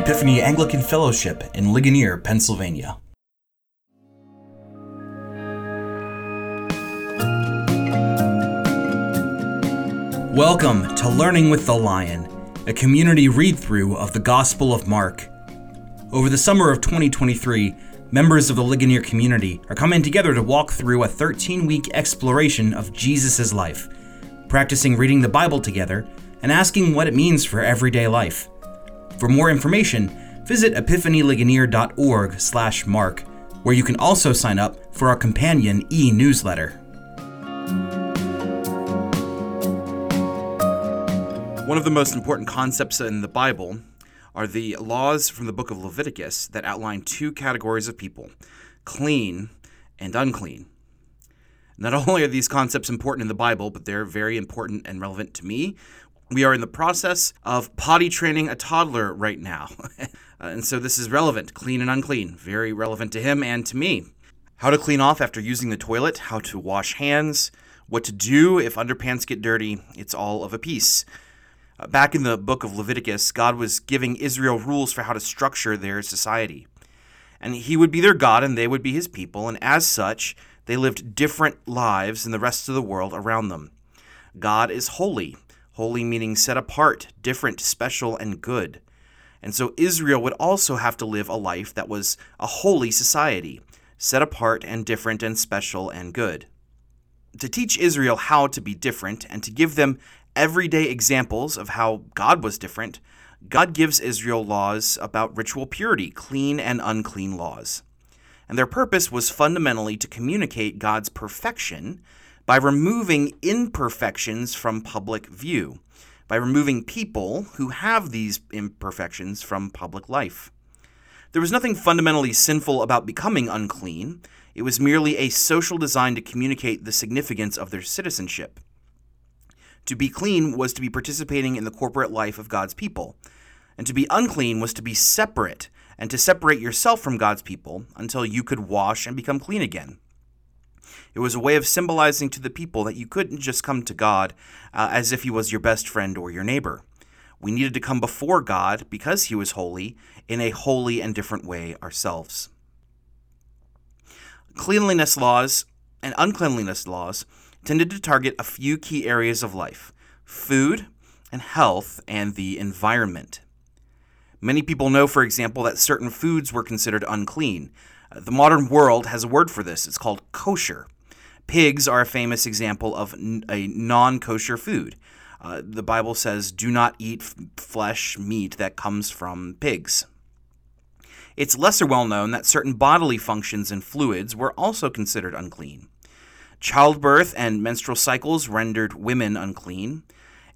Epiphany Anglican Fellowship in Ligonier, Pennsylvania. Welcome to Learning with the Lion, a community read through of the Gospel of Mark. Over the summer of 2023, members of the Ligonier community are coming together to walk through a 13 week exploration of Jesus' life, practicing reading the Bible together and asking what it means for everyday life. For more information, visit epiphanyligonier.org slash mark, where you can also sign up for our companion e-newsletter. One of the most important concepts in the Bible are the laws from the book of Leviticus that outline two categories of people clean and unclean. Not only are these concepts important in the Bible, but they're very important and relevant to me. We are in the process of potty training a toddler right now. and so this is relevant, clean and unclean, very relevant to him and to me. How to clean off after using the toilet, how to wash hands, what to do if underpants get dirty, it's all of a piece. Uh, back in the book of Leviticus, God was giving Israel rules for how to structure their society. And he would be their God and they would be his people, and as such, they lived different lives than the rest of the world around them. God is holy, holy meaning set apart, different, special, and good. And so Israel would also have to live a life that was a holy society, set apart and different and special and good. To teach Israel how to be different and to give them everyday examples of how God was different, God gives Israel laws about ritual purity, clean and unclean laws. And their purpose was fundamentally to communicate God's perfection by removing imperfections from public view, by removing people who have these imperfections from public life. There was nothing fundamentally sinful about becoming unclean, it was merely a social design to communicate the significance of their citizenship. To be clean was to be participating in the corporate life of God's people, and to be unclean was to be separate and to separate yourself from God's people until you could wash and become clean again. It was a way of symbolizing to the people that you couldn't just come to God uh, as if He was your best friend or your neighbor. We needed to come before God because He was holy in a holy and different way ourselves. Cleanliness laws and uncleanliness laws tended to target a few key areas of life food and health and the environment. Many people know, for example, that certain foods were considered unclean. The modern world has a word for this. It's called kosher. Pigs are a famous example of a non kosher food. Uh, the Bible says, do not eat f- flesh, meat that comes from pigs. It's lesser well known that certain bodily functions and fluids were also considered unclean. Childbirth and menstrual cycles rendered women unclean.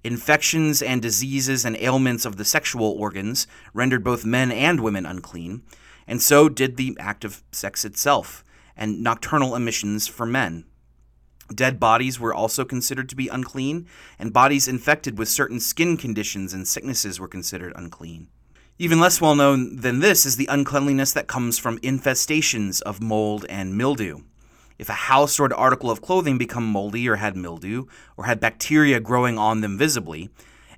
Infections and diseases and ailments of the sexual organs rendered both men and women unclean, and so did the act of sex itself, and nocturnal emissions for men. Dead bodies were also considered to be unclean, and bodies infected with certain skin conditions and sicknesses were considered unclean. Even less well known than this is the uncleanliness that comes from infestations of mold and mildew. If a house or an article of clothing become moldy or had mildew or had bacteria growing on them visibly,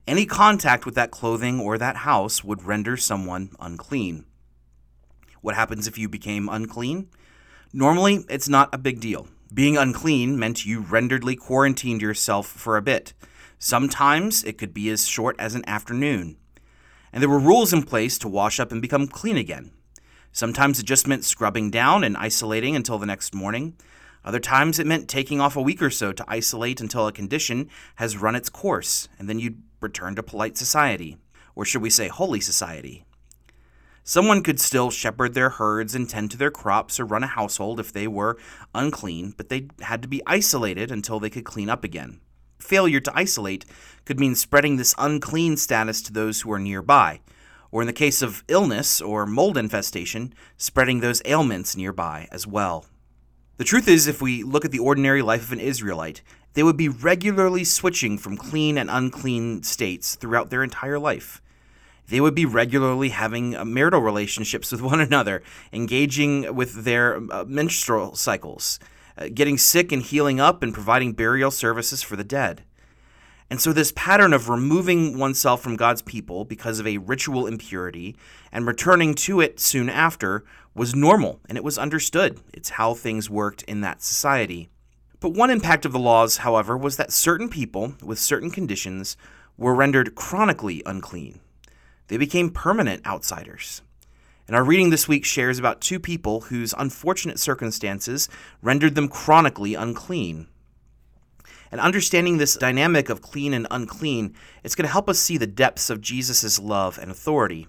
any contact with that clothing or that house would render someone unclean. What happens if you became unclean? Normally, it's not a big deal. Being unclean meant you renderedly quarantined yourself for a bit. Sometimes it could be as short as an afternoon. And there were rules in place to wash up and become clean again. Sometimes it just meant scrubbing down and isolating until the next morning. Other times it meant taking off a week or so to isolate until a condition has run its course, and then you'd return to polite society, or should we say holy society. Someone could still shepherd their herds and tend to their crops or run a household if they were unclean, but they had to be isolated until they could clean up again. Failure to isolate could mean spreading this unclean status to those who are nearby, or in the case of illness or mold infestation, spreading those ailments nearby as well. The truth is, if we look at the ordinary life of an Israelite, they would be regularly switching from clean and unclean states throughout their entire life. They would be regularly having uh, marital relationships with one another, engaging with their uh, menstrual cycles, uh, getting sick and healing up, and providing burial services for the dead. And so, this pattern of removing oneself from God's people because of a ritual impurity and returning to it soon after was normal and it was understood. It's how things worked in that society. But one impact of the laws, however, was that certain people with certain conditions were rendered chronically unclean. They became permanent outsiders. And our reading this week shares about two people whose unfortunate circumstances rendered them chronically unclean. And understanding this dynamic of clean and unclean, it's going to help us see the depths of Jesus' love and authority.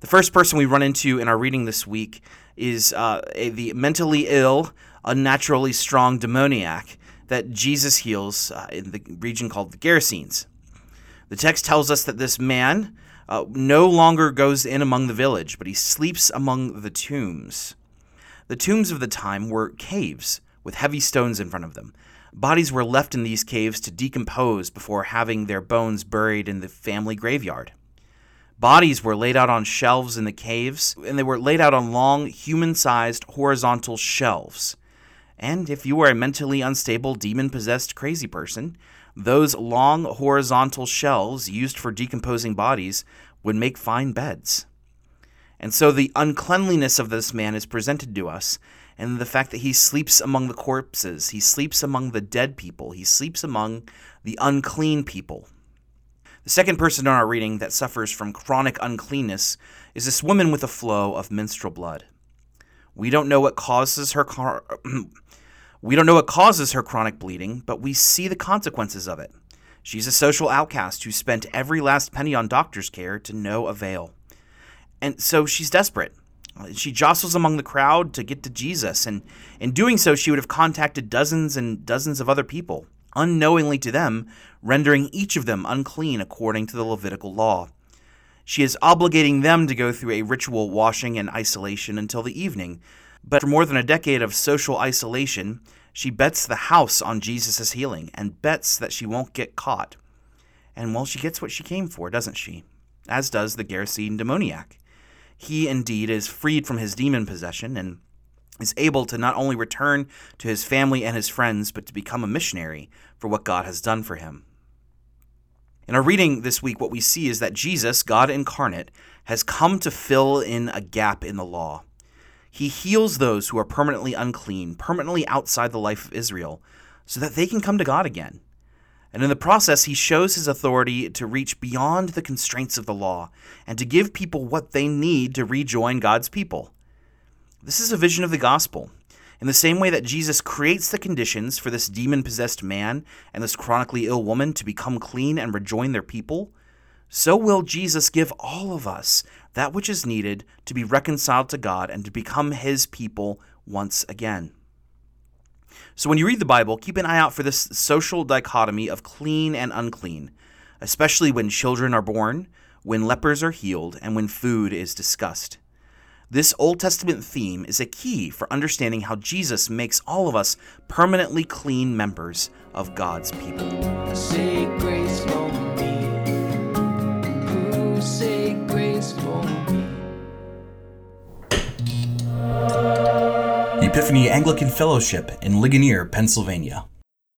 The first person we run into in our reading this week is uh, a, the mentally ill, unnaturally strong demoniac that Jesus heals uh, in the region called the Gerasenes. The text tells us that this man uh, no longer goes in among the village, but he sleeps among the tombs. The tombs of the time were caves with heavy stones in front of them. Bodies were left in these caves to decompose before having their bones buried in the family graveyard. Bodies were laid out on shelves in the caves, and they were laid out on long, human sized horizontal shelves. And if you were a mentally unstable, demon possessed crazy person, those long horizontal shelves used for decomposing bodies would make fine beds. And so the uncleanliness of this man is presented to us and the fact that he sleeps among the corpses, he sleeps among the dead people, he sleeps among the unclean people. The second person in our reading that suffers from chronic uncleanness is this woman with a flow of menstrual blood. We don't know what causes her car- we don't know what causes her chronic bleeding, but we see the consequences of it. She's a social outcast who spent every last penny on doctor's care to no avail. And so she's desperate. She jostles among the crowd to get to Jesus, and in doing so, she would have contacted dozens and dozens of other people, unknowingly to them, rendering each of them unclean according to the Levitical law. She is obligating them to go through a ritual washing and isolation until the evening. But for more than a decade of social isolation, she bets the house on Jesus' healing and bets that she won't get caught. And well, she gets what she came for, doesn't she? As does the Gerasene demoniac he indeed is freed from his demon possession and is able to not only return to his family and his friends, but to become a missionary for what God has done for him. In our reading this week, what we see is that Jesus, God incarnate, has come to fill in a gap in the law. He heals those who are permanently unclean, permanently outside the life of Israel, so that they can come to God again. And in the process, he shows his authority to reach beyond the constraints of the law and to give people what they need to rejoin God's people. This is a vision of the gospel. In the same way that Jesus creates the conditions for this demon possessed man and this chronically ill woman to become clean and rejoin their people, so will Jesus give all of us that which is needed to be reconciled to God and to become his people once again. So when you read the Bible, keep an eye out for this social dichotomy of clean and unclean, especially when children are born, when lepers are healed, and when food is discussed. This Old Testament theme is a key for understanding how Jesus makes all of us permanently clean members of God's people. Say grace for me. Epiphany Anglican Fellowship in Ligonier, Pennsylvania.